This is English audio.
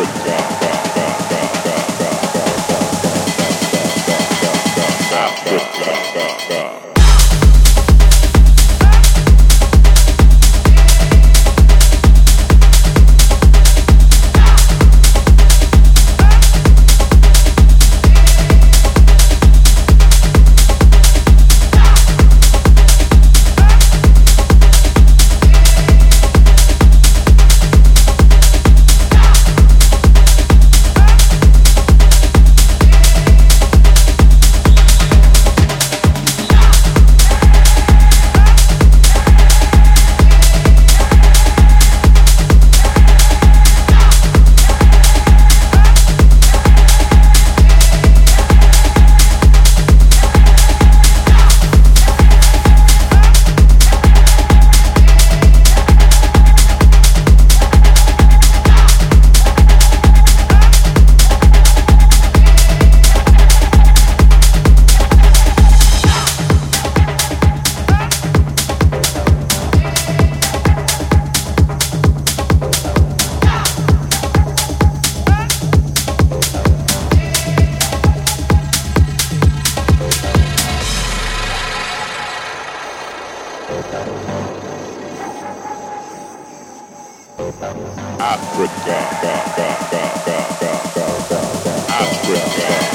good day. Africa. Africa.